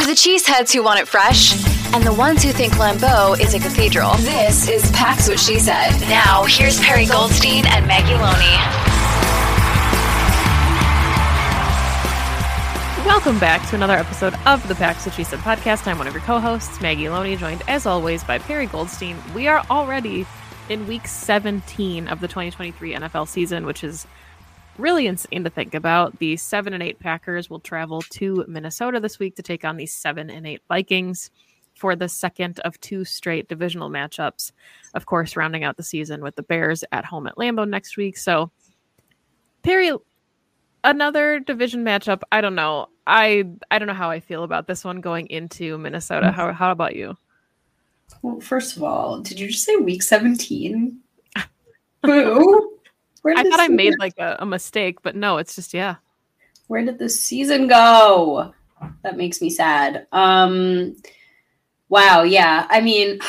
For the cheeseheads who want it fresh, and the ones who think Lambeau is a cathedral, this is Pax What She Said. Now, here's Perri Goldstein and Maggie Loney. Welcome back to another episode of the Pax What She Said podcast. I'm one of your co-hosts, Maggie Loney, joined as always by Perri Goldstein. We are already in week 17 of the 2023 NFL season, which is really insane to think about. The seven and eight Packers will travel to Minnesota this week to take on the seven and eight Vikings for the second of two straight divisional matchups. Of course, rounding out the season with the Bears at home at Lambeau next week. So, Perri, another division matchup. I don't know. I I don't know how I feel about this one going into Minnesota. How how about you? Well, first of all, did you just say week 17? Who? I thought I made like a, a mistake, but no, it's just yeah. Where did the season go? That makes me sad. Um wow, yeah. I mean,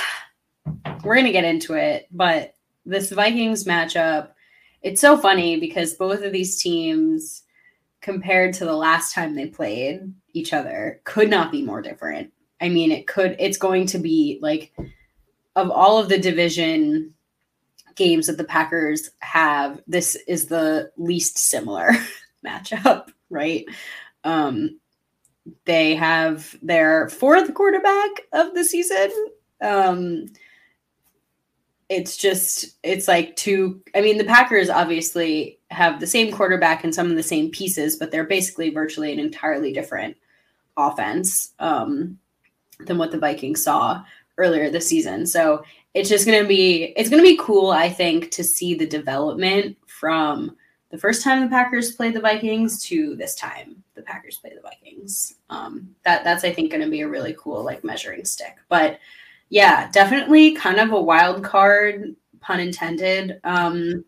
we're gonna get into it, but this Vikings matchup, it's so funny because both of these teams, compared to the last time they played each other, could not be more different. I mean, it could, it's going to be like, of all of the division games that the Packers have, this is the least similar matchup, right? Um, they have their fourth quarterback of the season. Um, it's just, it's like two. I mean, the Packers obviously have the same quarterback and some of the same pieces, but they're basically virtually an entirely different offense um, than what the Vikings saw earlier this season. So it's just going to be it's going to be cool i think to see the development from the first time the packers played the vikings to this time the packers play the vikings. Um, that that's i think going to be a really cool like measuring stick. But yeah definitely kind of a wild card pun intended um,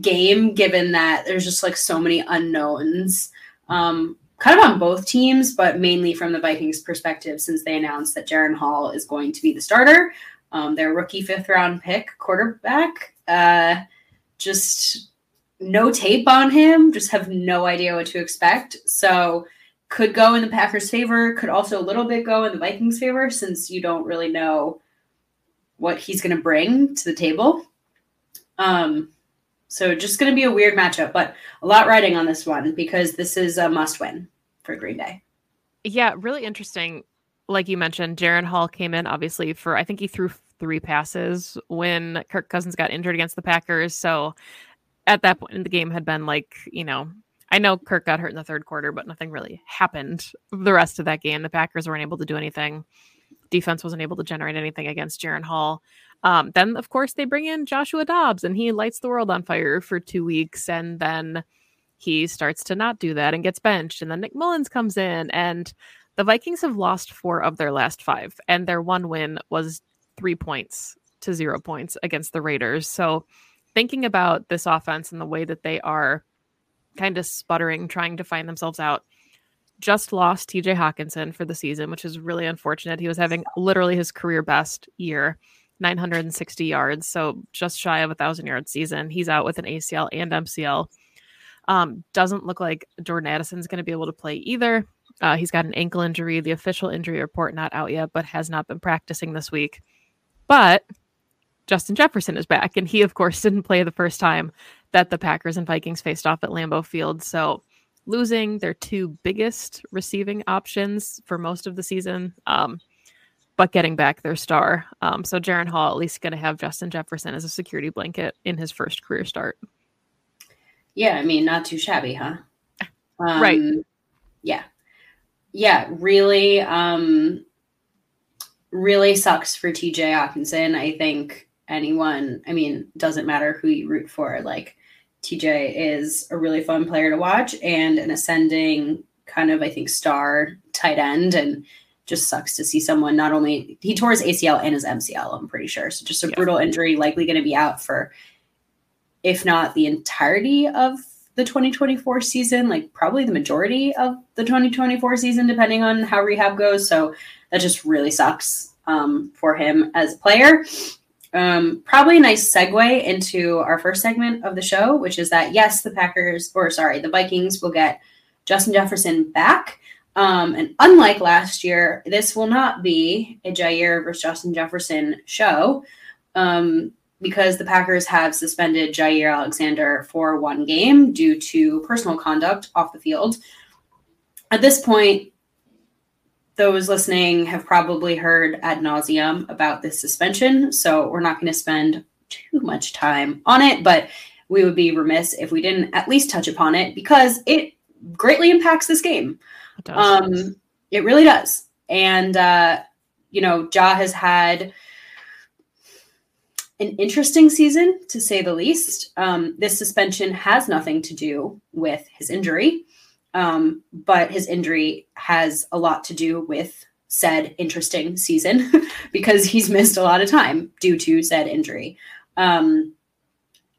game given that there's just like so many unknowns um, kind of on both teams, but mainly from the Vikings' perspective, since they announced that Jaren Hall is going to be the starter um, their rookie fifth round pick quarterback. Uh, just no tape on him, just have no idea what to expect. So could go in the Packers' favor, could also a little bit go in the Vikings' favor since you don't really know what he's going to bring to the table. Um, so just going to be a weird matchup, but a lot riding on this one because this is a must win for Green Bay. Yeah, really interesting. Like you mentioned, Jaren Hall came in obviously for I think he threw three passes when Kirk Cousins got injured against the Packers. So at that point in the game had been like, you know, I know Kirk got hurt in the third quarter, but nothing really happened the rest of that game. The Packers weren't able to do anything. Defense wasn't able to generate anything against Jaren Hall. Um, then, of course, they bring in Joshua Dobbs and he lights the world on fire for two weeks. And then he starts to not do that and gets benched. And then Nick Mullens comes in. And the Vikings have lost four of their last five. And their one win was three points to zero points against the Raiders. So thinking about this offense and the way that they are kind of sputtering, trying to find themselves out. Just lost TJ Hockenson for the season, which is really unfortunate. He was having literally his career best year, 960 yards, so just shy of a thousand yard season. He's out with an ACL and MCL. Um, doesn't look like Jordan Addison's going to be able to play either. Uh, he's got an ankle injury. The official injury report not out yet, but has not been practicing this week. But Justin Jefferson is back, and he, of course, didn't play the first time that the Packers and Vikings faced off at Lambeau Field. So losing their two biggest receiving options for most of the season, um, but getting back their star. Um, so Jaren Hall at least going to have Justin Jefferson as a security blanket in his first career start. Yeah, I mean, not too shabby, huh? Um, right. Yeah. Yeah, really. Um, really sucks for TJ Hockenson. I think anyone, I mean, doesn't matter who you root for, like TJ is a really fun player to watch and an ascending kind of, I think, star tight end. And just sucks to see someone not only he tore his ACL and his MCL, I'm pretty sure. So just a yeah. brutal injury, likely going to be out for, if not the entirety of the 2024 season, like probably the majority of the 2024 season, depending on how rehab goes. So that just really sucks um, for him as a player. Um, probably a nice segue into our first segment of the show, which is that yes, the Packers, or sorry, the Vikings will get Justin Jefferson back. Um, and unlike last year, this will not be a Jaire versus Justin Jefferson show um, because the Packers have suspended Jaire Alexander for one game due to personal conduct off the field. At this point, those listening have probably heard ad nauseum about this suspension, so we're not going to spend too much time on it, but we would be remiss if we didn't at least touch upon it because it greatly impacts this game. It um, it really does. And uh, you know, Ja has had an interesting season to say the least. Um, this suspension has nothing to do with his injury, um, but his injury has a lot to do with said interesting season because he's missed a lot of time due to said injury. Um,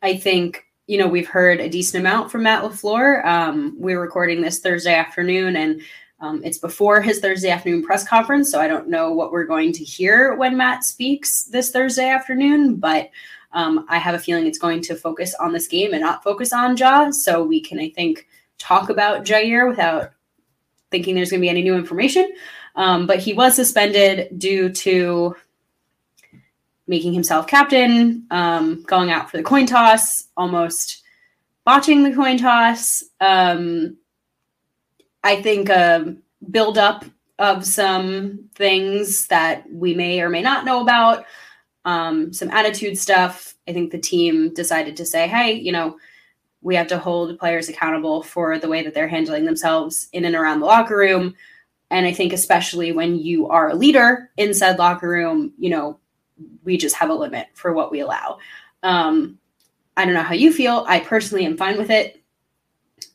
I think you know, we've heard a decent amount from Matt LaFleur. Um, we're recording this Thursday afternoon and um, it's before his Thursday afternoon press conference. So I don't know what we're going to hear when Matt speaks this Thursday afternoon, but um, I have a feeling it's going to focus on this game and not focus on Ja. So we can, I think, talk about Jaire without thinking there's going to be any new information. Um, but he was suspended due to making himself captain, um, going out for the coin toss, almost botching the coin toss. Um, I think a buildup of some things that we may or may not know about, um, some attitude stuff. I think the team decided to say, hey, you know, we have to hold players accountable for the way that they're handling themselves in and around the locker room. And I think, especially when you are a leader in said locker room, you know, we just have a limit for what we allow. Um, I don't know how you feel. I personally am fine with it.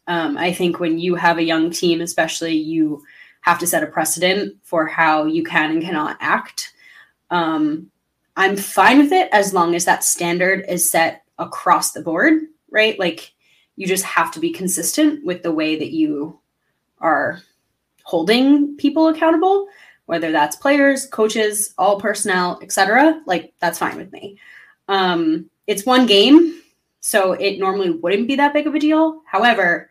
Um, I think when you have a young team, especially, you have to set a precedent for how you can and cannot act. Um, I'm fine with it as long as that standard is set across the board, right? Like you just have to be consistent with the way that you are holding people accountable whether that's players, coaches, all personnel, etc. Like that's fine with me. Um, it's one game, so it normally wouldn't be that big of a deal. However,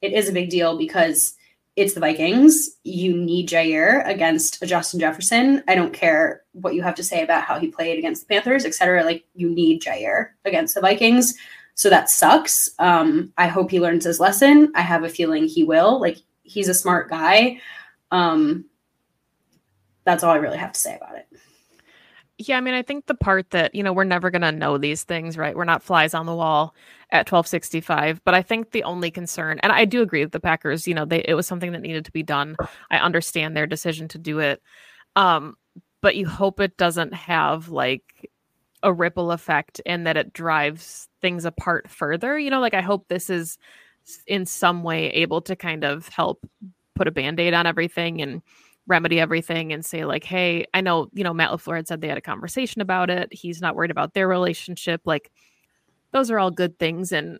it is a big deal because it's the Vikings. You need Jaire against Justin Jefferson. I don't care what you have to say about how he played against the Panthers, etc. Like you need Jaire against the Vikings. So that sucks. Um, I hope he learns his lesson. I have a feeling he will. Like he's a smart guy. Um, that's all I really have to say about it. Yeah, I mean, I think the part that, you know, we're never going to know these things, right? We're not flies on the wall at 1265, but I think the only concern and I do agree with the Packers, you know, they it was something that needed to be done. I understand their decision to do it. Um, but you hope it doesn't have like a ripple effect and that it drives things apart further. You know, like I hope this is in some way able to kind of help put a band-aid on everything and remedy everything and say like hey i know you know matt lafleur had said they had a conversation about it he's not worried about their relationship like those are all good things and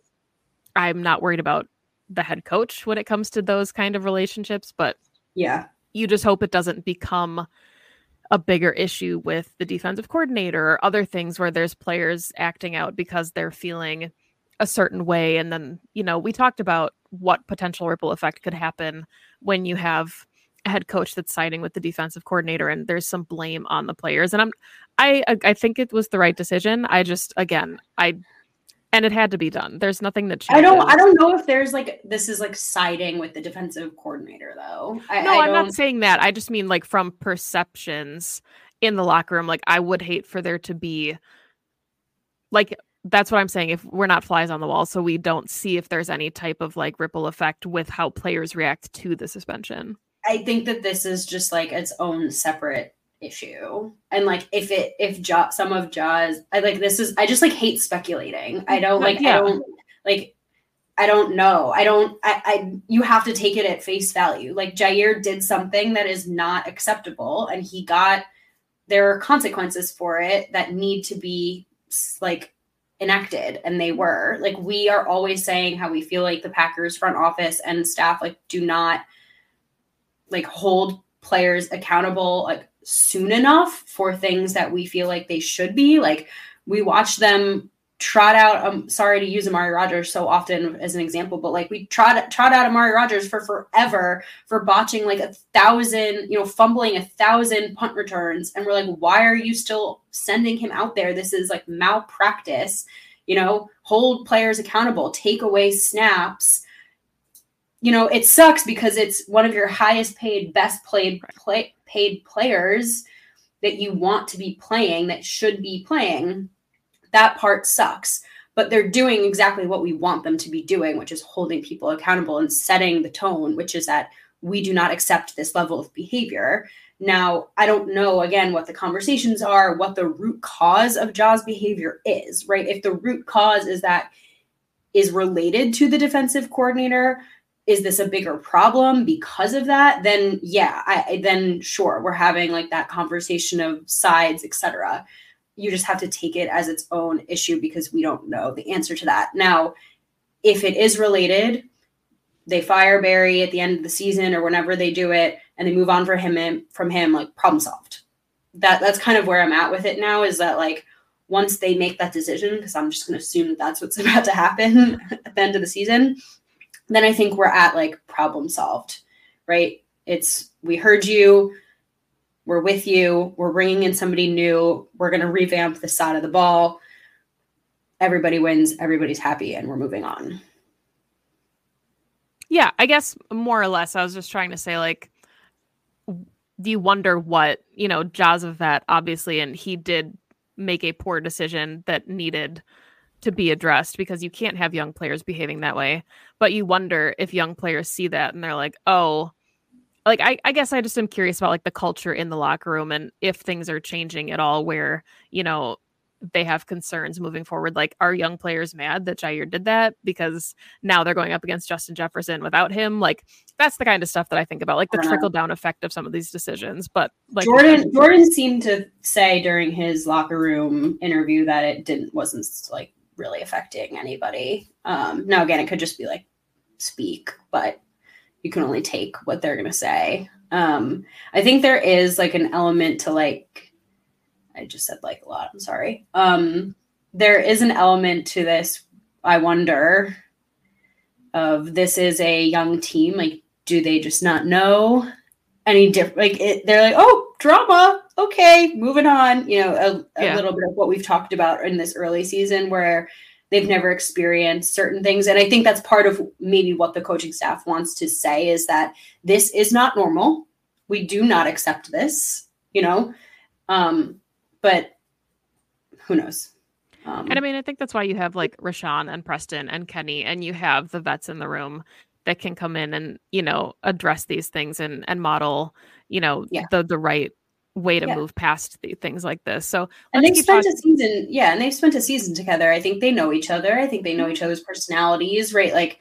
i'm not worried about the head coach when it comes to those kind of relationships but yeah you just hope it doesn't become a bigger issue with the defensive coordinator or other things where there's players acting out because they're feeling a certain way. And then you know we talked about what potential ripple effect could happen when you have a head coach that's siding with the defensive coordinator and there's some blame on the players. And i'm i i think it was the right decision. I just again i and it had to be done there's nothing that changes. i don't i don't know if there's like this is like siding with the defensive coordinator though I, no I i'm not saying that i just mean like from perceptions in the locker room like i would hate for there to be like that's what I'm saying. If we're not flies on the wall, so we don't see if there's any type of like ripple effect with how players react to the suspension. I think that this is just like its own separate issue. And like if it if Ja some of Ja's I like this is I just like hate speculating. I don't like yeah. I don't like I don't know. I don't I, I you have to take it at face value. Like jaire did something that is not acceptable and he got there are consequences for it that need to be like enacted and they were. Like we are always saying how we feel like the Packers front office and staff like do not like hold players accountable like soon enough for things that we feel like they should be like we watch them trot out I'm um, sorry to use Amari Rodgers so often as an example, but like we trot trot out Amari Rodgers for forever for botching like a thousand, you know, fumbling a thousand punt returns. And we're like, why are you still sending him out there? This is like malpractice, you know, hold players accountable, take away snaps. You know, it sucks because it's one of your highest paid, best played play, paid players that you want to be playing that should be playing that part sucks. But they're doing exactly what we want them to be doing which is holding people accountable and setting the tone which is that we do not accept this level of behavior. Now i don't know again what the conversations are what the root cause of jaws behavior is right? If the root cause is that is related to the defensive coordinator is this a bigger problem because of that then yeah I, then sure we're having like that conversation of sides etc you just have to take it as its own issue because we don't know the answer to that. Now, if it is related, they fire Barry at the end of the season or whenever they do it and they move on for him from him like problem solved. That that's kind of where I'm at with it now is that like once they make that decision because I'm just going to assume that that's what's about to happen at the end of the season, then I think we're at like problem solved, right? It's we heard you, we're with you. We're bringing in somebody new. We're going to revamp the side of the ball. Everybody wins. Everybody's happy, and we're moving on. Yeah, I guess more or less. I was just trying to say, like, do you wonder what you know? Josephat obviously, and he did make a poor decision that needed to be addressed because you can't have young players behaving that way. But you wonder if young players see that and they're like, oh, like I, I guess I just am curious about like the culture in the locker room and if things are changing at all where, you know, they have concerns moving forward. Like, are young players mad that Jaire did that because now they're going up against Justin Jefferson without him? Like, that's the kind of stuff that I think about, like the trickle down effect of some of these decisions. But like Jordan, Jordan seemed to say during his locker room interview that it didn't wasn't like really affecting anybody. Um, now again, it could just be like speak, but you can only take what they're going to say. Um, I think there is like an element to like, I just said like a lot. I'm sorry. Um, there is an element to this. I wonder of this is a young team. Like, do they just not know any different? Like, it, they're like, oh, drama. Okay, moving on. You know, a, a yeah. little bit of what we've talked about in this early season where they've never experienced certain things and i think that's part of maybe what the coaching staff wants to say is that this is not normal we do not accept this you know um but who knows um, and i mean i think that's why you have like Rashan and preston and kenny and you have the vets in the room that can come in and you know address these things and and model you know yeah. the the right way to yeah. move past the, things like this. So and they've spent talking- a season, yeah, and they've spent a season together. I think they know each other. I think they know each other's personalities, right? Like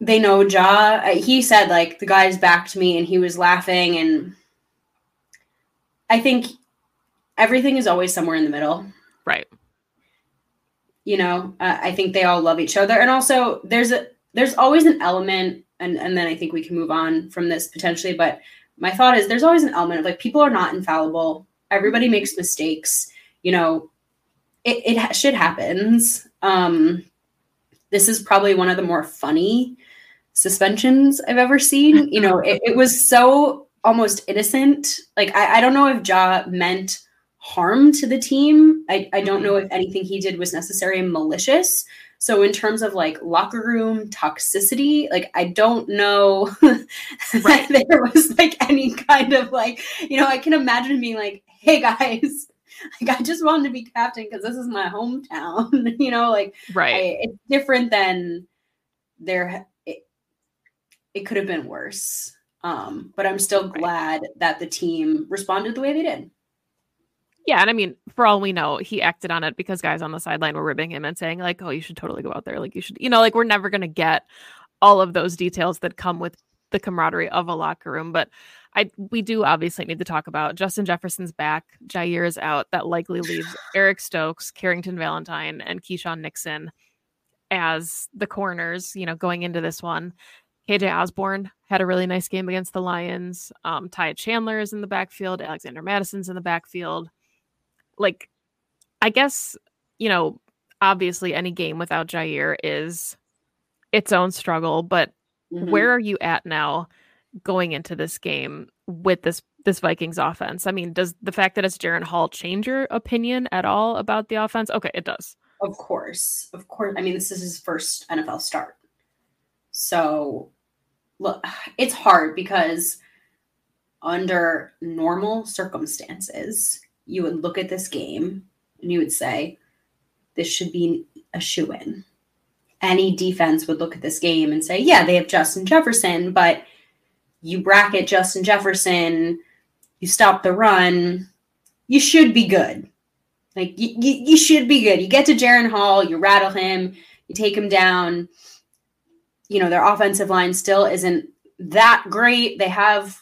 they know Ja. He said like the guy's backed me, and he was laughing, and I think everything is always somewhere in the middle, right? You know, uh, I think they all love each other, and also there's a there's always an element, and and then I think we can move on from this potentially, but my thought is there's always an element of like people are not infallible. Everybody makes mistakes. You know, it, it ha- shit happens. Um, this is probably one of the more funny suspensions I've ever seen. You know, it, it was so almost innocent. Like I, I don't know if Ja meant harm to the team. I, I don't know if anything he did was necessary and malicious. So in terms of like locker room toxicity, like I don't know right. there was like any kind of like, you know, I can imagine being like, hey guys, like I just wanted to be captain because this is my hometown. you know, like right. I, it's different than there it, it could have been worse. Um, but I'm still glad right. that the team responded the way they did. Yeah, and I mean, for all we know, he acted on it because guys on the sideline were ribbing him and saying like, "Oh, you should totally go out there. Like, you should." You know, like we're never going to get all of those details that come with the camaraderie of a locker room, but I we do obviously need to talk about Justin Jefferson's back, Jaire is out. That likely leaves Eric Stokes, Carrington Valentine, and Keisean Nixon as the corners. You know, going into this one. KJ Osborn had a really nice game against the Lions. Um, Ty Chandler is in the backfield. Alexander Mattison's in the backfield like I guess, you know, obviously any game without Jaire is its own struggle, but mm-hmm. where are you at now going into this game with this this Vikings offense? I mean, does the fact that it's Jaren Hall change your opinion at all about the offense? Okay, it does. Of course. Of course. I mean, this is his first NFL start. So look, it's hard because under normal circumstances, you would look at this game and you would say, this should be a shoe in. Any defense would look at this game and say, yeah, they have Justin Jefferson, but you bracket Justin Jefferson, you stop the run, you should be good. Like, you, you, you should be good. You get to Jaren Hall, you rattle him, you take him down. You know, their offensive line still isn't that great. They have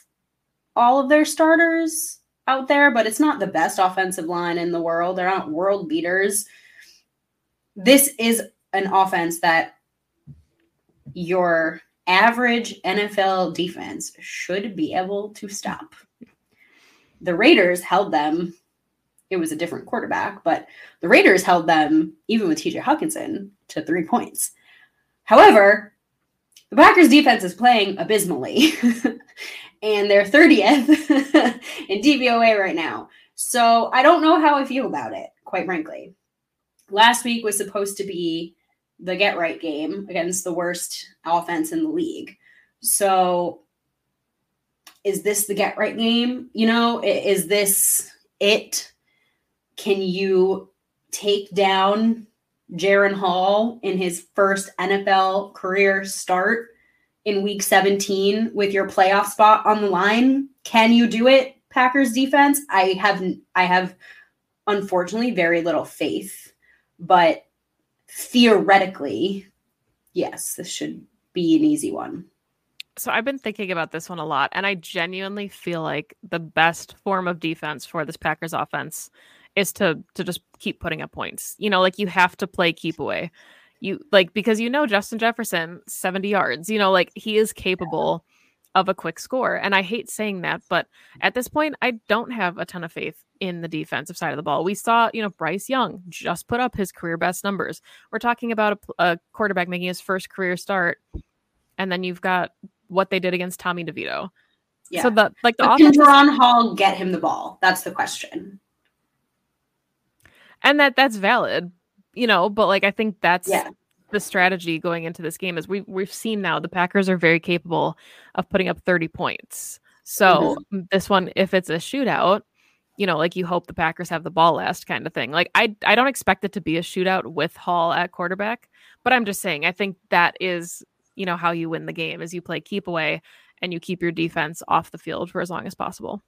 all of their starters out there, but it's not the best offensive line in the world. They're not world beaters. This is an offense that your average NFL defense should be able to stop. The Raiders held them. It was a different quarterback, but the Raiders held them, even with TJ Hockenson, to three points. However, the Packers defense is playing abysmally. and they're 30th in DVOA right now. So I don't know how I feel about it, quite frankly. Last week was supposed to be the get right game against the worst offense in the league. So is this the get right game? You know, is this it? Can you take down Jaren Hall in his first NFL career start? in week 17 with your playoff spot on the line. Can you do it, Packers defense? I have I have unfortunately very little faith, but theoretically, yes, this should be an easy one. So I've been thinking about this one a lot, and I genuinely feel like the best form of defense for this Packers offense is to to just keep putting up points. You know, like you have to play keep away. You like because you know Justin Jefferson 70 yards you know like he is capable of a quick score. And I hate saying that but at this point I don't have a ton of faith in the defensive side of the ball. We saw you know Bryce Young just put up his career best numbers. We're talking about a, a quarterback making his first career start and then you've got what they did against Tommy DeVito. Yeah. so the like the but can Jaren Hall get him the ball? That's the question and that that's valid you know, but like I think that's yeah. the strategy going into this game is we we've seen now the Packers are very capable of putting up 30 points. So mm-hmm. this one, if it's a shootout, you know, like you hope the Packers have the ball last kind of thing. Like I I don't expect it to be a shootout with Hall at quarterback, but I'm just saying I think that is, you know, how you win the game is you play keep away and you keep your defense off the field for as long as possible.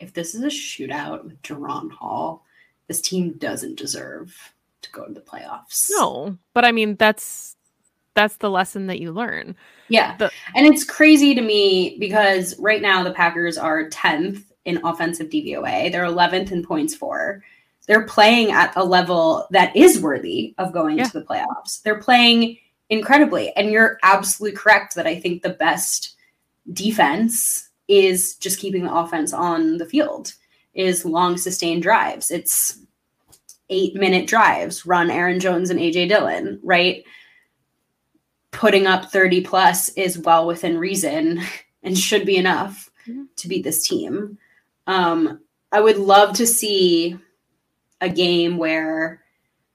If this is a shootout with Jaren Hall, this team doesn't deserve to go to the playoffs. No, but I mean that's that's the lesson that you learn. Yeah. The- and it's crazy to me because right now the Packers are 10th in offensive DVOA. They're 11th in points for. They're playing at a level that is worthy of going yeah. to the playoffs. They're playing incredibly. And you're absolutely correct that I think the best defense is just keeping the offense on the field, is long sustained drives. It's eight minute drives, run Aaron Jones and AJ Dillon, right? Putting up 30 plus is well within reason and should be enough mm-hmm. to beat this team. Um, I would love to see a game where,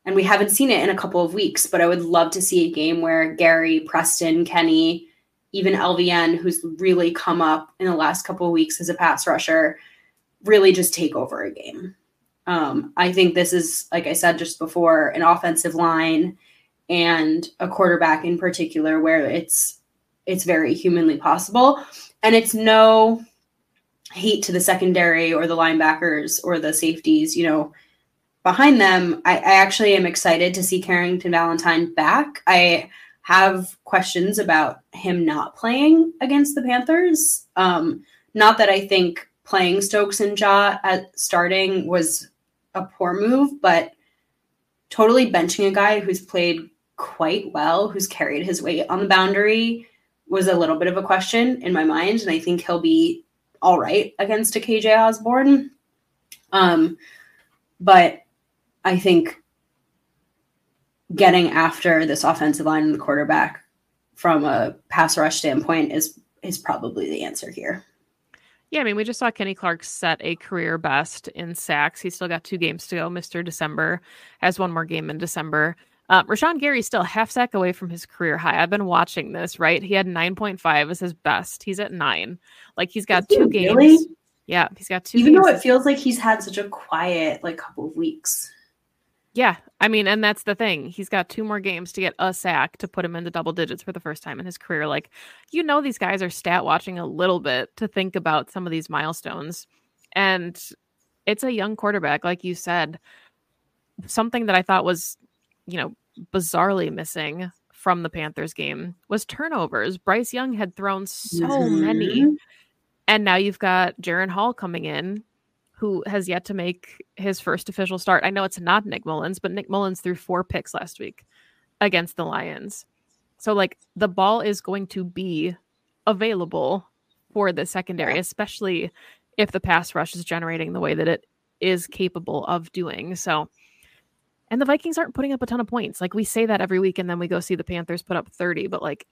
and we haven't seen it in a couple of weeks, but I would love to see a game where Gary, Preston, Kenny, even LVN, who's really come up in the last couple of weeks as a pass rusher, really just take over a game. Um, I think this is, like I said just before, an offensive line and a quarterback in particular where it's it's very humanly possible, and it's no hate to the secondary or the linebackers or the safeties. You know, behind them, I, I actually am excited to see Carrington Valentine back. I have questions about him not playing against the Panthers. Um, not that I think playing Stokes and Jaw at starting was a poor move, but totally benching a guy who's played quite well, who's carried his weight on the boundary was a little bit of a question in my mind. And I think he'll be all right against a KJ Osborn. Um, but I think getting after this offensive line and the quarterback from a pass rush standpoint is is probably the answer here. Yeah, I mean, we just saw Kenny Clark set a career best in sacks. He's still got two games to go. Mr. December has one more game in December. Uh, Rashan Gary still half sack away from his career high. I've been watching this, right? He had 9.5 as his best. He's at nine. Like he's got two games. Really? Yeah, he's got two. Even games. though it feels like he's had such a quiet like couple of weeks. Yeah, I mean, and that's the thing. He's got two more games to get a sack to put him into double digits for the first time in his career. Like, you know, these guys are stat watching a little bit to think about some of these milestones. And it's a young quarterback, like you said. Something that I thought was, you know, bizarrely missing from the Panthers game was turnovers. Bryce Young had thrown so mm-hmm. many. And now you've got Jaren Hall coming in who has yet to make his first official start. I know it's not Nick Mullens, but Nick Mullens threw four picks last week against the Lions. So, like, the ball is going to be available for the secondary, especially if the pass rush is generating the way that it is capable of doing. So, and the Vikings aren't putting up a ton of points. Like, we say that every week, and then we go see the Panthers put up 30. But, like,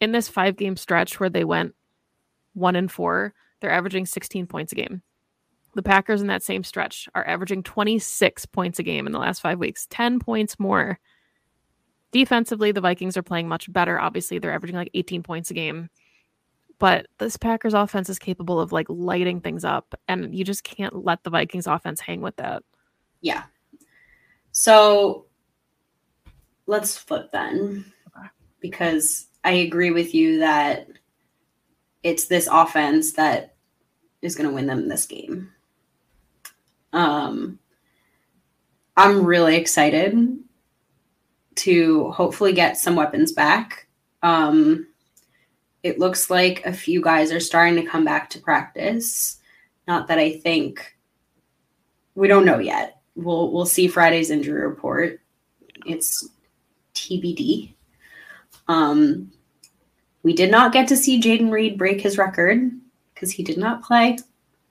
in this five game stretch where they went one and four, they're averaging 16 points a game. The Packers in that same stretch are averaging 26 points a game in the last five weeks, 10 points more. Defensively, the Vikings are playing much better. Obviously, they're averaging like 18 points a game. But this Packers offense is capable of like lighting things up, and you just can't let the Vikings offense hang with that. Yeah. So let's flip then, because I agree with you that it's this offense that is going to win them this game. Um, I'm really excited to hopefully get some weapons back. Um, it looks like a few guys are starting to come back to practice. Not that I think we don't know yet. We'll we'll see Friday's injury report. It's TBD. Um, we did not get to see Jayden Reed break his record because he did not play.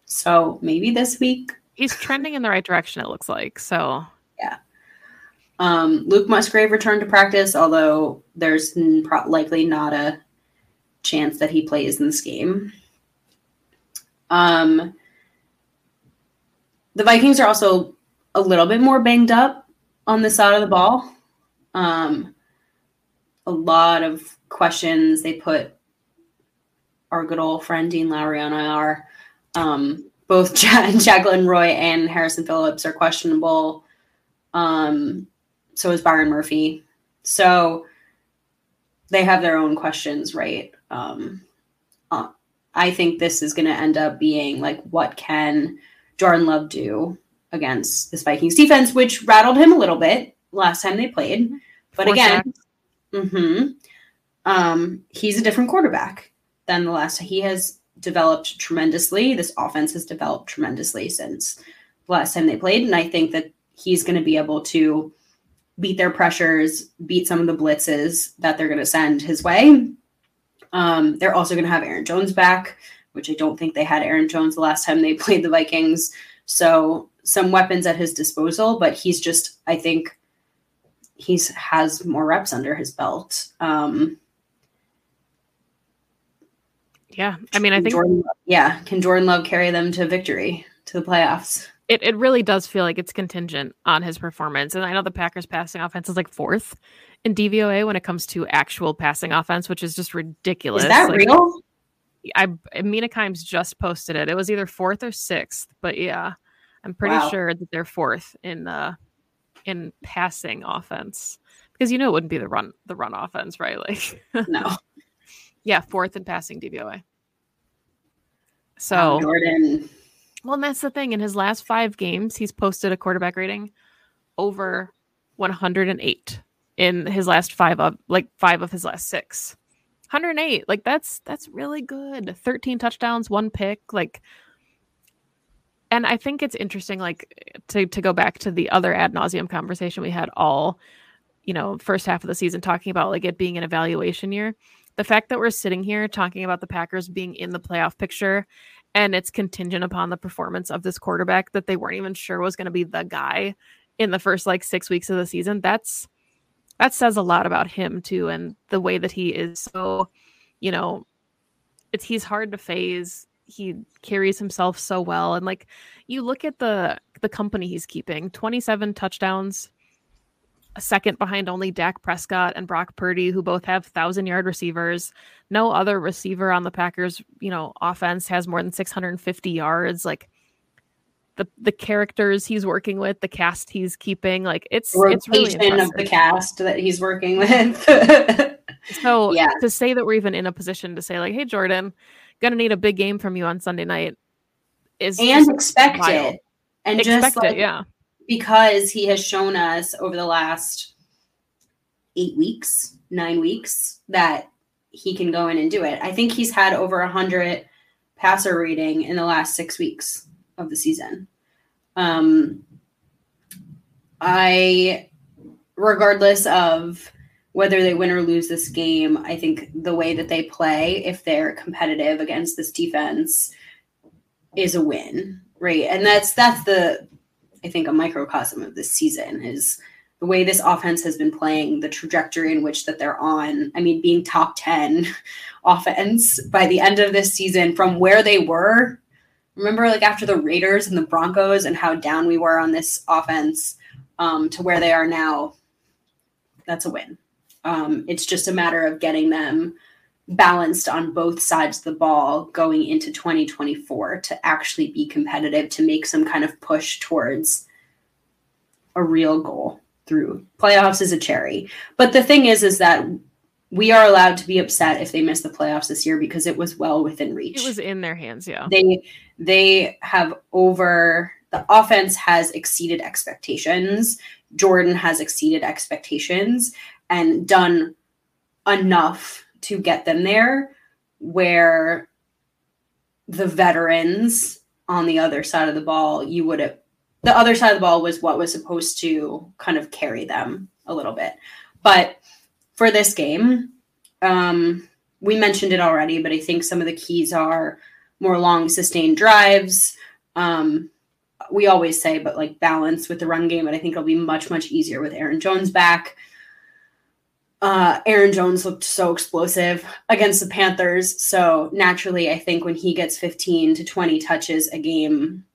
So maybe this week he's trending in the right direction. It looks like so. Yeah. Um, Luke Musgrave returned to practice, although there's pro- likely not a chance that he plays in this game. Um, the Vikings are also a little bit more banged up on the side of the ball. Um, a lot of questions. They put our good old friend Dean Lowry on IR. Um, both Jaquelin Roy and Harrison Phillips are questionable. Um, so is Byron Murphy. So they have their own questions, right? Um, uh, I think this is going to end up being like, what can Jordan Love do against this Vikings defense, which rattled him a little bit last time they played. But Four again, mm-hmm, um, he's a different quarterback than the last. He has developed tremendously. This offense has developed tremendously since the last time they played. And I think that he's going to be able to beat their pressures, beat some of the blitzes that they're going to send his way. Um, they're also going to have Aaron Jones back, which I don't think they had Aaron Jones the last time they played the Vikings. So some weapons at his disposal, but he's just, I think, he's has more reps under his belt. Um, yeah, I mean, I think Jordan, yeah, can Jordan Love carry them to victory to the playoffs? It it really does feel like it's contingent on his performance, and I know the Packers passing offense is like fourth in DVOA when it comes to actual passing offense, which is just ridiculous. Is that like, real? I Mina Kimes just posted it. It was either fourth or sixth, but yeah, I'm pretty wow. sure that they're fourth in the in passing offense because you know it wouldn't be the run the run offense, right? Like no. Yeah, fourth in passing DVOA. So Jordan. Well, and that's the thing. In his last five games, he's posted a quarterback rating over 108 in his last five of like five of his last six. 108. Like that's that's really good. 13 touchdowns, one pick. Like and I think it's interesting, like to to go back to the other ad nauseum conversation we had all, you know, first half of the season talking about like it being an evaluation year the fact that we're sitting here talking about the Packers being in the playoff picture and it's contingent upon the performance of this quarterback that they weren't even sure was going to be the guy in the first like six weeks of the season, that's that says a lot about him too, and the way that he is so, you know, it's he's hard to phase. He carries himself so well, and like you look at the the company he's keeping, twenty seven touchdowns, a second behind only Dak Prescott and Brock Purdy, who both have thousand yard receivers. No other receiver on the Packers, you know, offense has more than 650 yards. Like the the characters he's working with, the cast he's keeping, like it's Rotation it's really impressive. of the cast that he's working with. So Yeah. to say that we're even in a position to say like, "Hey, Jordan, gonna need a big game from you on Sunday night," is and expect wild. it. And expect just like it, yeah. Because he has shown us over the last eight weeks, nine weeks, that he can go in and do it. I think he's had over a hundred passer rating in the last six weeks of the season. Um, I, regardless of whether they win or lose this game, I think the way that they play, if they're competitive against this defense, is a win, right? And that's that's the I think a microcosm of this season is the way this offense has been playing, the trajectory in which that they're on. I mean, being top 10 offense by the end of this season from where they were. Remember, like after the Raiders and the Broncos and how down we were on this offense um, to where they are now. That's a win. Um, it's just a matter of getting them balanced on both sides of the ball going into 2024 to actually be competitive to make some kind of push towards a real goal through playoffs is a cherry. But the thing is is that we are allowed to be upset if they miss the playoffs this year because it was well within reach. It was in their hands, yeah. they they have over the offense has exceeded expectations. Jordan has exceeded expectations and done enough to get them there where the veterans on the other side of the ball you would have the other side of the ball was what was supposed to kind of carry them a little bit. But for this game um we mentioned it already but i think some of the keys are more long sustained drives. Um we always say but like balance with the run game but i think it'll be much much easier with aaron jones back uh, Aaron Jones looked so explosive against the Panthers. So naturally, I think when he gets 15 to 20 touches a game,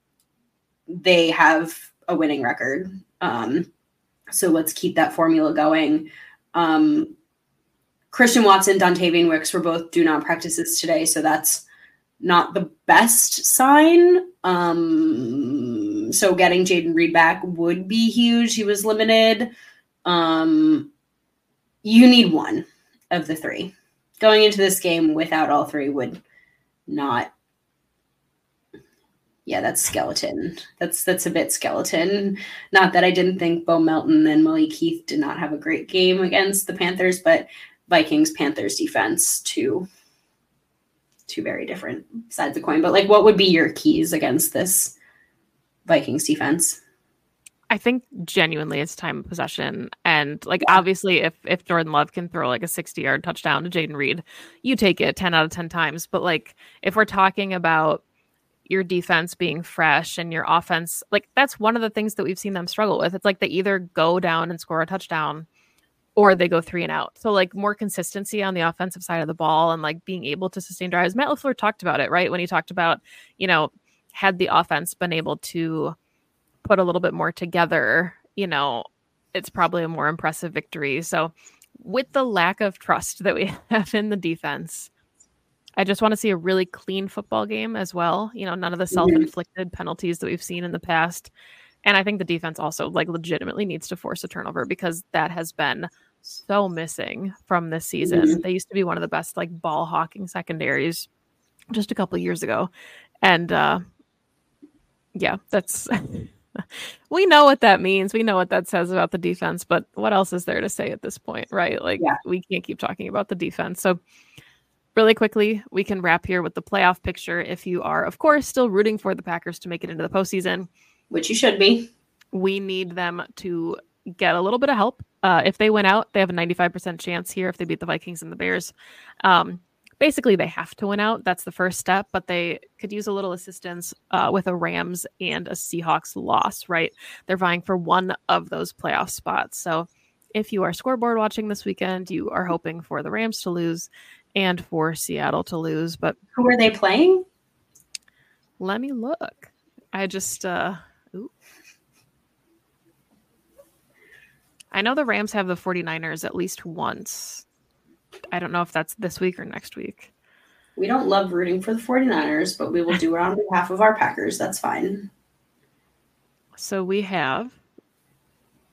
they have a winning record. Um, so let's keep that formula going. Um, Christian Watson, Dontayvion Wicks were both do not practices today, so that's not the best sign. Um, so getting Jayden Reed back would be huge. He was limited. Um, you need one of the three. Going into this game without all three would not. Yeah, that's skeleton. That's that's a bit skeleton. Not that I didn't think Bo Melton and Malik Heath did not have a great game against the Panthers, but Vikings Panthers defense two two very different sides of the coin. But like, what would be your keys against this Vikings defense? I think genuinely it's time of possession. And like obviously if if Jordan Love can throw like a 60 yard touchdown to Jayden Reed, you take it 10 out of 10 times. But like if we're talking about your defense being fresh and your offense, like that's one of the things that we've seen them struggle with. It's like they either go down and score a touchdown or they go three and out. So like more consistency on the offensive side of the ball and like being able to sustain drives. Matt LaFleur talked about it, right? When he talked about, you know, had the offense been able to put a little bit more together, you know, it's probably a more impressive victory. So, with the lack of trust that we have in the defense, I just want to see a really clean football game as well. You know, none of the self inflicted penalties that we've seen in the past. And I think the defense also like legitimately needs to force a turnover because that has been so missing from this season. Mhm. They used to be one of the best like ball hawking secondaries just a couple years ago. And uh yeah, that's we know what that means. We know what that says about the defense, but what else is there to say at this point, right? Like Yeah. we can't keep talking about the defense. So really quickly, we can wrap here with the playoff picture. If you are, of course, still rooting for the Packers to make it into the postseason, Which you should be. we need them to get a little bit of help. Uh, if they win out, they have a 95% chance here if they beat the Vikings and the Bears. Um, basically they have to win out. That's the first step, but they could use a little assistance uh, with a Rams and a Seahawks loss, right? They're vying for one of those playoff spots. So if you are scoreboard watching this weekend, you are hoping for the Rams to lose and for Seattle to lose. But who are they playing? Let me look. I just uh ooh. I know the Rams have the 49ers at least once. I don't know if that's this week or next week. We don't love rooting for the 49ers, but we will do it on behalf of our Packers. That's fine. So we have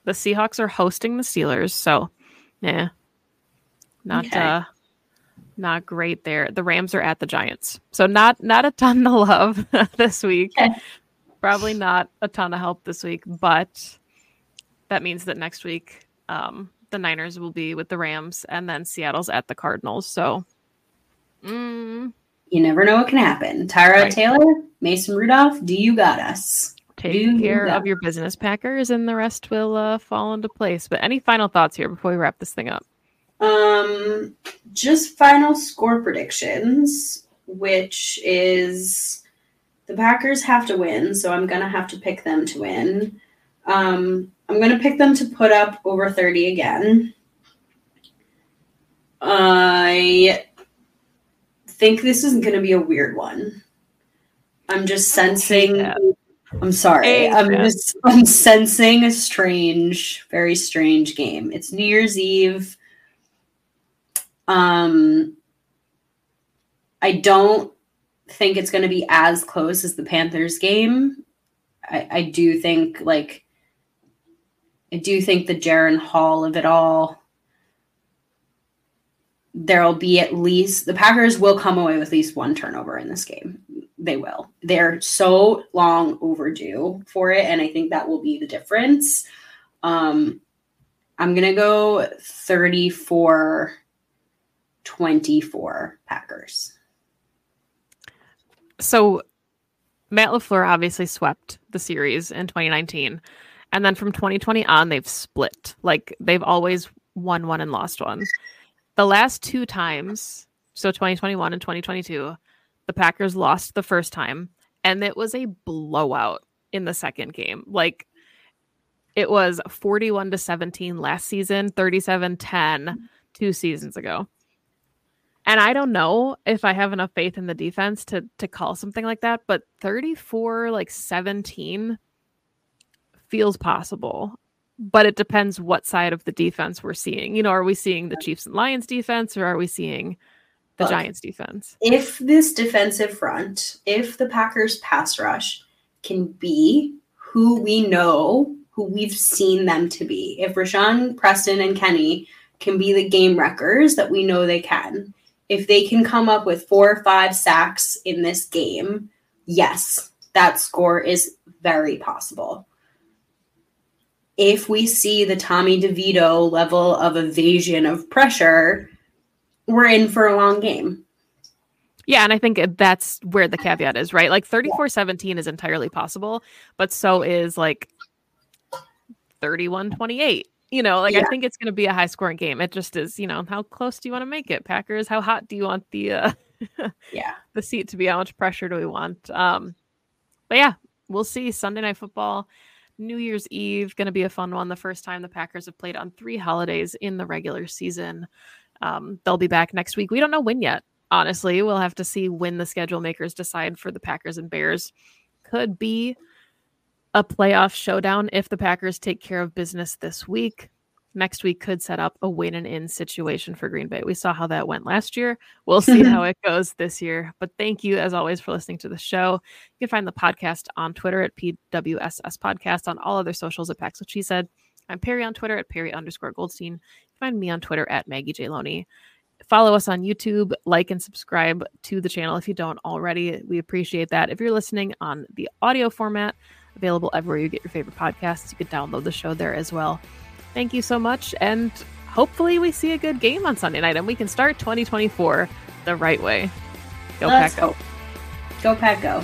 the Seahawks are hosting the Steelers, so yeah. Not okay. uh not great there. The Rams are at the Giants. So not not a ton to love this week. Okay. Probably not a ton of help this week, but that means that next week um, the Niners will be with the Rams, and then Seattle's at the Cardinals. So, mm, you never know what can happen. Tyrod. Taylor, Mason Rudolph, do you got us? Take do care of your business, Packers, and the rest will uh, fall into place. But any final thoughts here before we wrap this thing up? Um, just final score predictions, which is the Packers have to win, so I'm gonna have to pick them to win. Um, I'm going to pick them to put up over 30 again. I think this is going to be a weird one. I'm just sensing. I'm sorry. I'm just. I'm sensing a strange, very strange game. It's New Year's Eve. Um, I don't think it's going to be as close as the Panthers game. I, I do think like I do think the Jaren Hall of it all, there'll be at least the Packers will come away with at least one turnover in this game. They will. They're so long overdue for it, and I think that will be the difference. Um, I'm gonna go 34 24 Packers. So Matt LaFleur obviously swept the series in 2019. And then from 2020 on, they've split. Like they've always won one and lost one. The last two times, so 2021 and 2022, the Packers lost the first time, and it was a blowout in the second game. Like it was 41 to 17 last season, 37 10 two seasons ago. And I don't know if I have enough faith in the defense to to call something like that, but 34 like 17 feels possible but it depends what side of the defense we're seeing. You know, are we seeing the Chiefs and Lions defense or are we seeing the Look, Giants defense? If this defensive front, if the Packers pass rush can be who we know, who we've seen them to be, if Rashan, Preston, and Kenny can be the game wreckers that we know they can, if they can come up with four or five sacks in this game, yes, that score is very possible if we see the Tommy DeVito level of evasion of pressure, we're in for a long game. Yeah, and I think that's where the caveat is, right? Like 34 17 is entirely possible, but so is like 31 28. You know, like yeah. I think it's going to be a high scoring game. It just is, you know, how close do you want to make it? Packers, how hot do you want the uh yeah, the seat to be? How much pressure do we want? Um but yeah, we'll see Sunday night football. New Year's Eve, going to be a fun one. The first time the Packers have played on three holidays in the regular season. Um, they'll be back next week. We don't know when yet. Honestly, we'll have to see when the schedule makers decide for the Packers and Bears. Could be a playoff showdown if the Packers take care of business this week next week could set up a win and in situation for Green Bay. We saw how that went last year. We'll see how it goes this year. But thank you, as always, for listening to the show. You can find the podcast on Twitter at PWSS Podcast, on all other socials at Pax What She Said. I'm Perri on Twitter at Perri underscore Goldstein. Find me on Twitter at Maggie J. Loney. Follow us on YouTube, like and subscribe to the channel if you don't already. We appreciate that. If you're listening on the audio format, available everywhere you get your favorite podcasts, you can download the show there as well. Thank you so much. And hopefully, we see a good game on Sunday night and we can start 2024 the right way. Go, Let's Pack, go. Go, Pack, go.